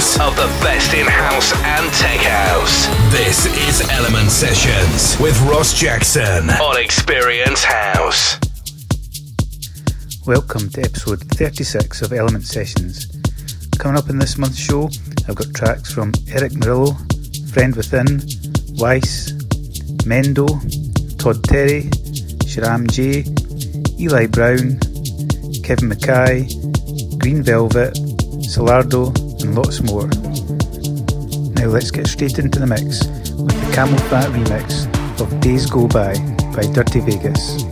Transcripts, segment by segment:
of the best in house and tech house. This is Element Sessions with Ross Jackson on Experience House. Welcome to episode 36 of Element Sessions. Coming up in this month's show, I've got tracks from Erick Morillo, Friend Within, Weiss, Mendo, Todd Terry, Sharam Jey, Eli Brown, Kevin McKay, Green Velvet, Solardo, and lots more. Now let's get straight into the mix with the Camel Fat remix of Days Go By by Dirty Vegas.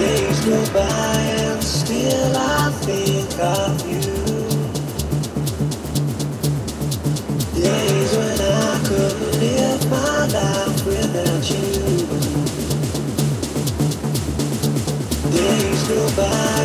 days go by and still I think of you. Days when I could live my life without you. Days go by.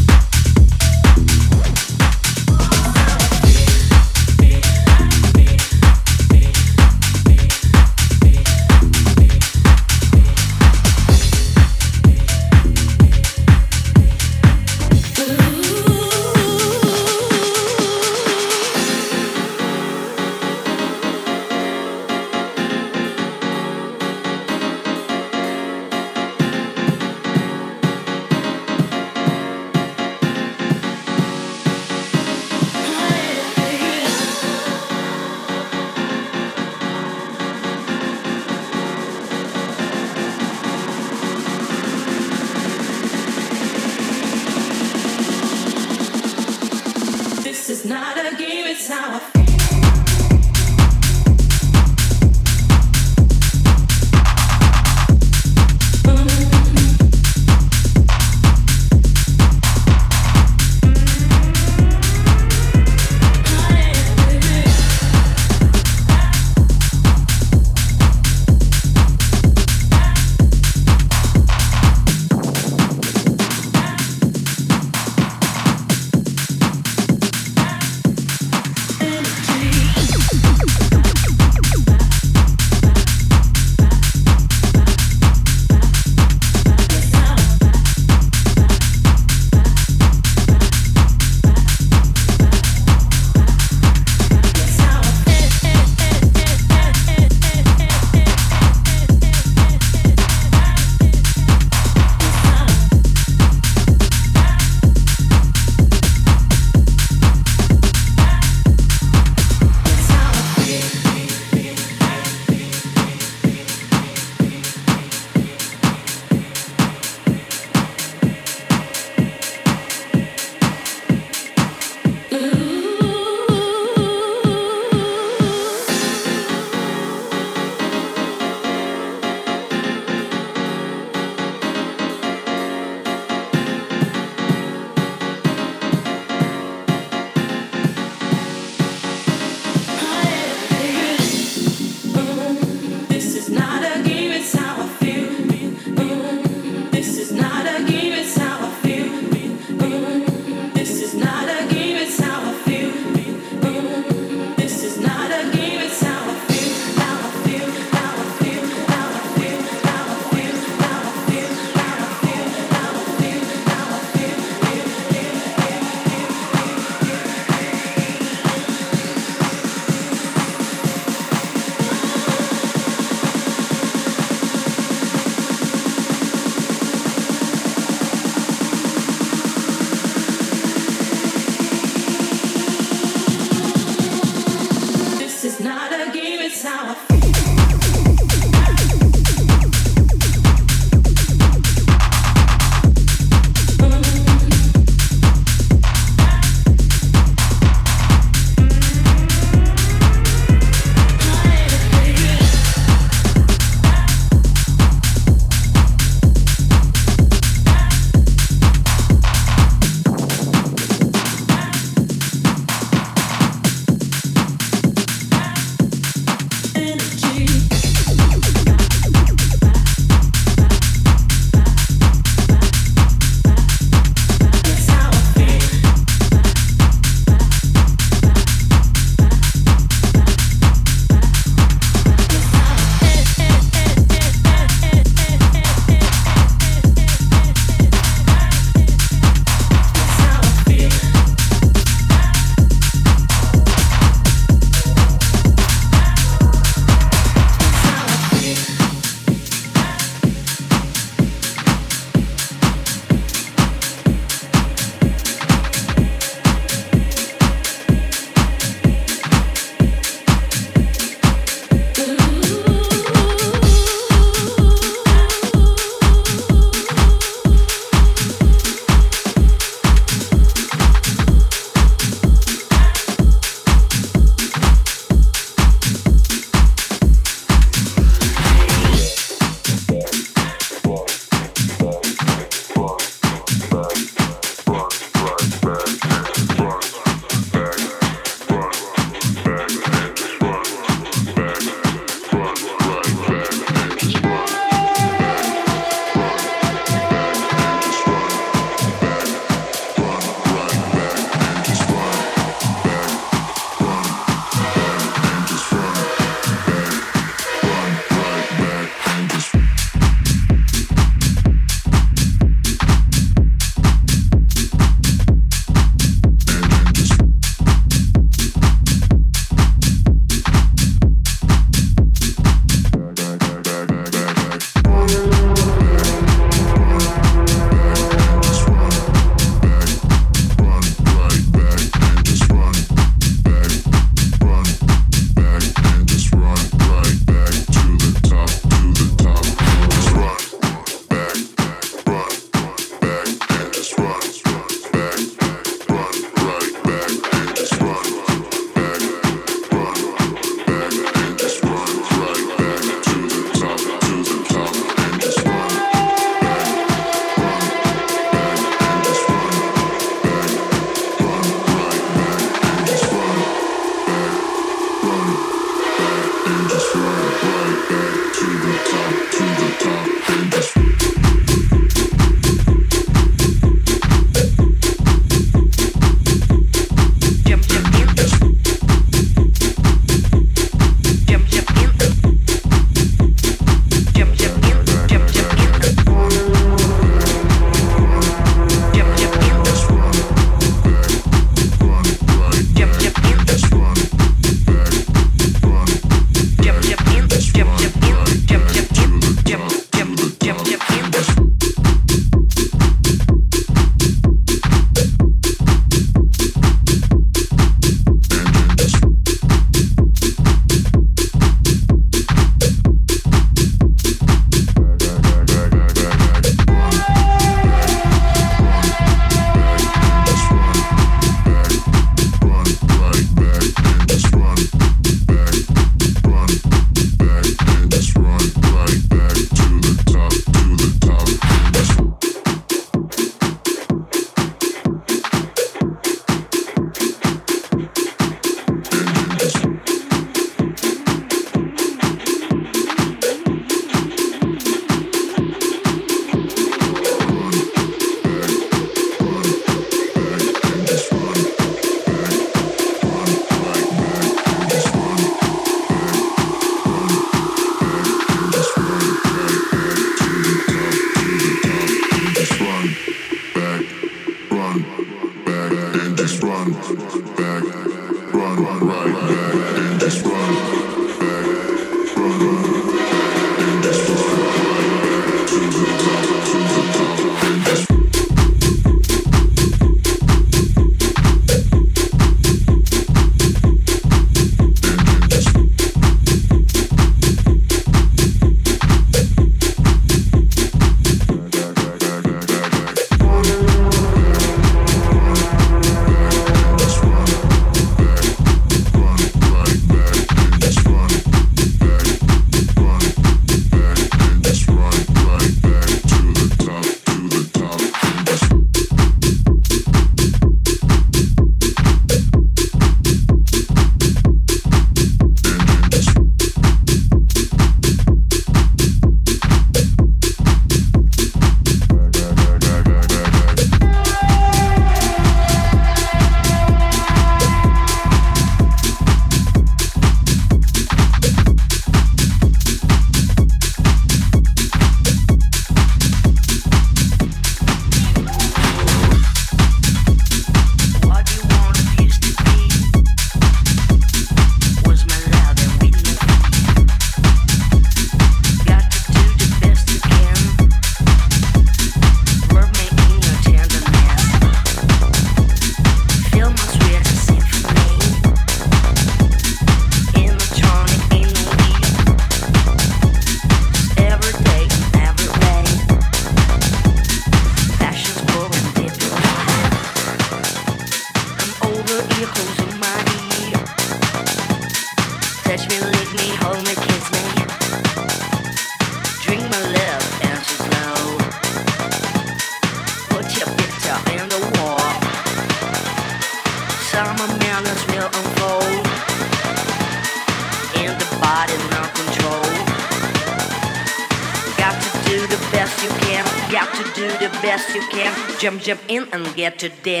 Get to dance.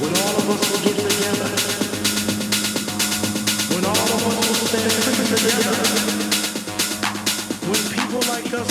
When all of us will get together. When all of us will come together. When people like us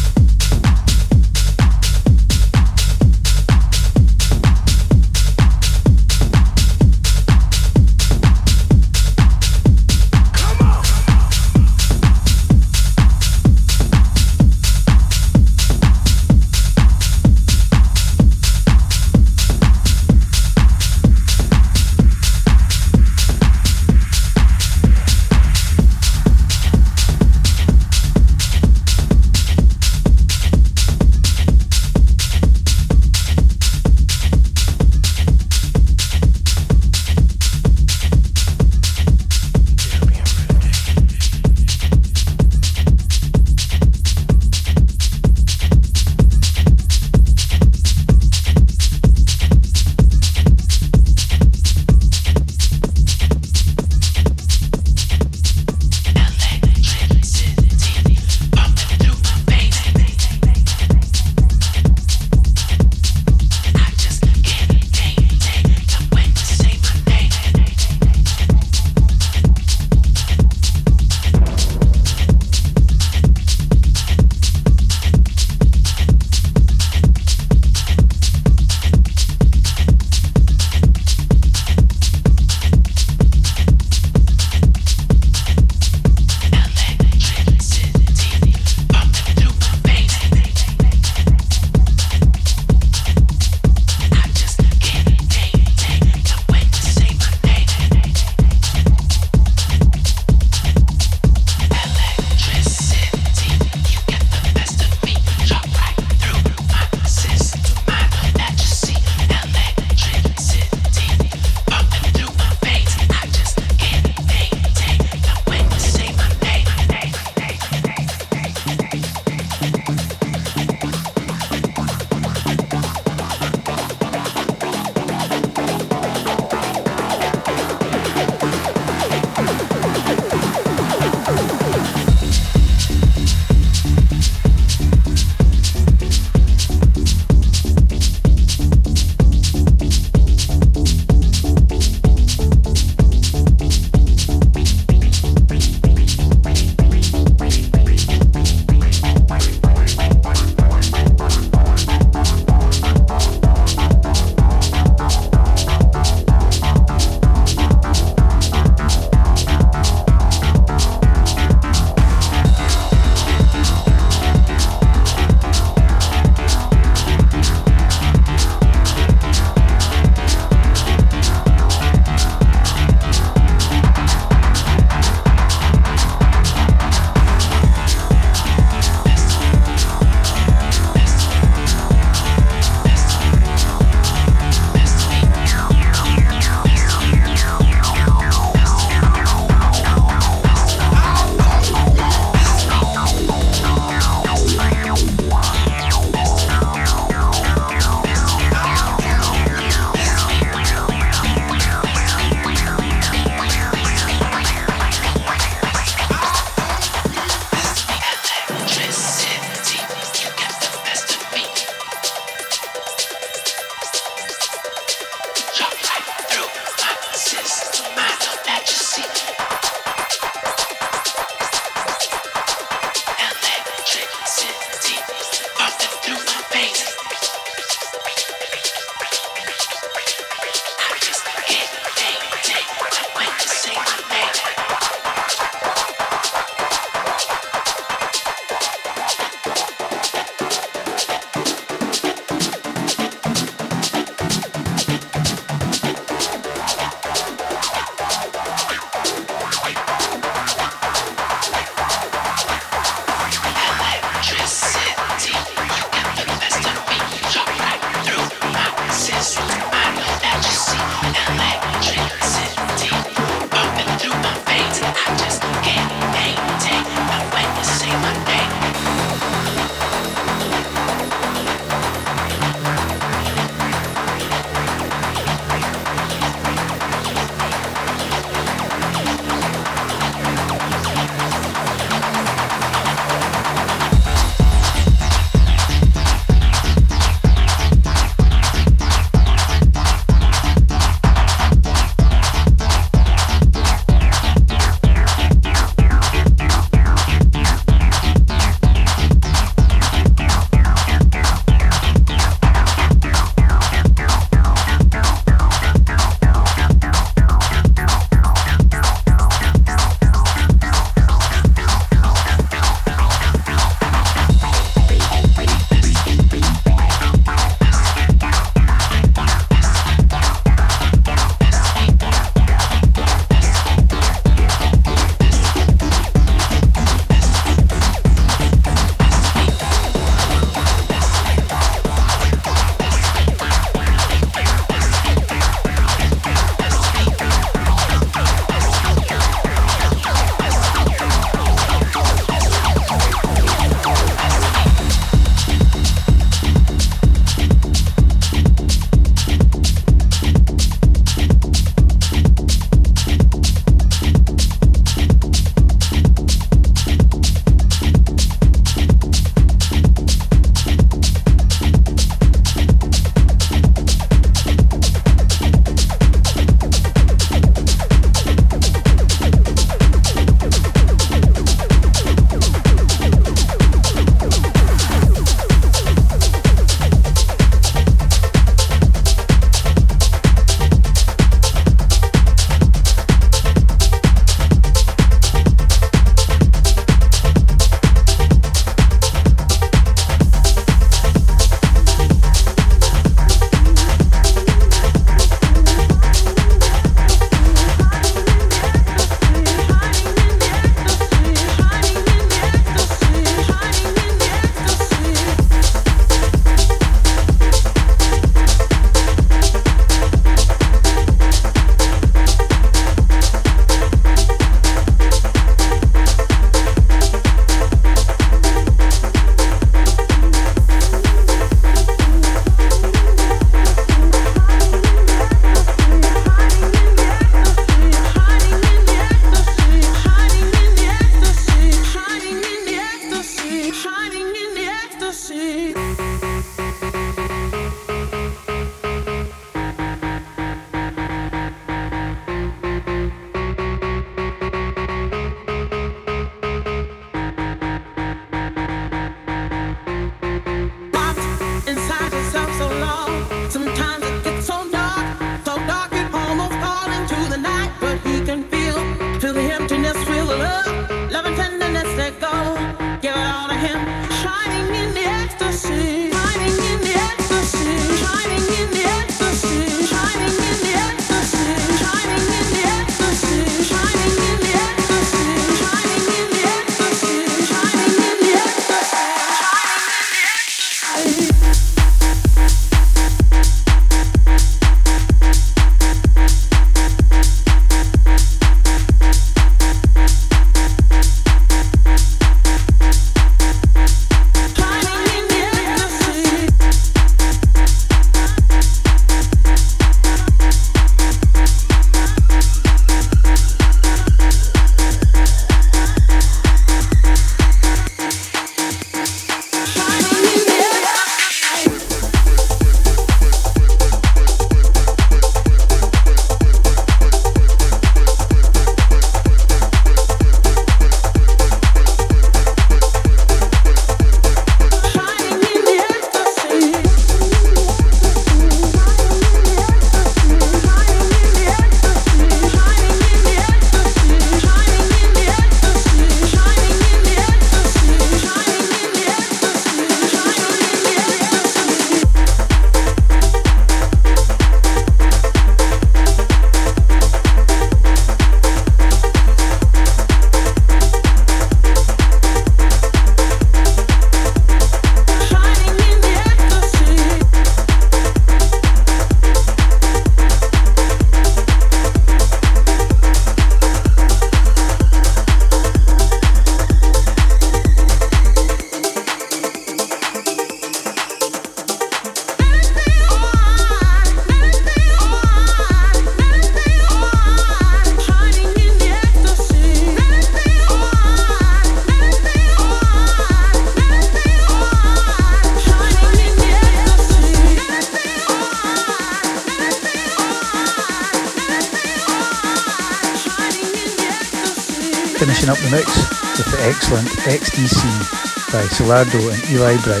by Solardo and Eli Brown.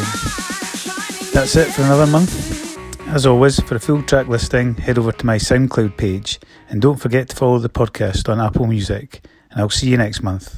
That's it for another month. As always, for a full track listing, head over to my SoundCloud page and don't forget to follow the podcast on Apple Music. And I'll see you next month.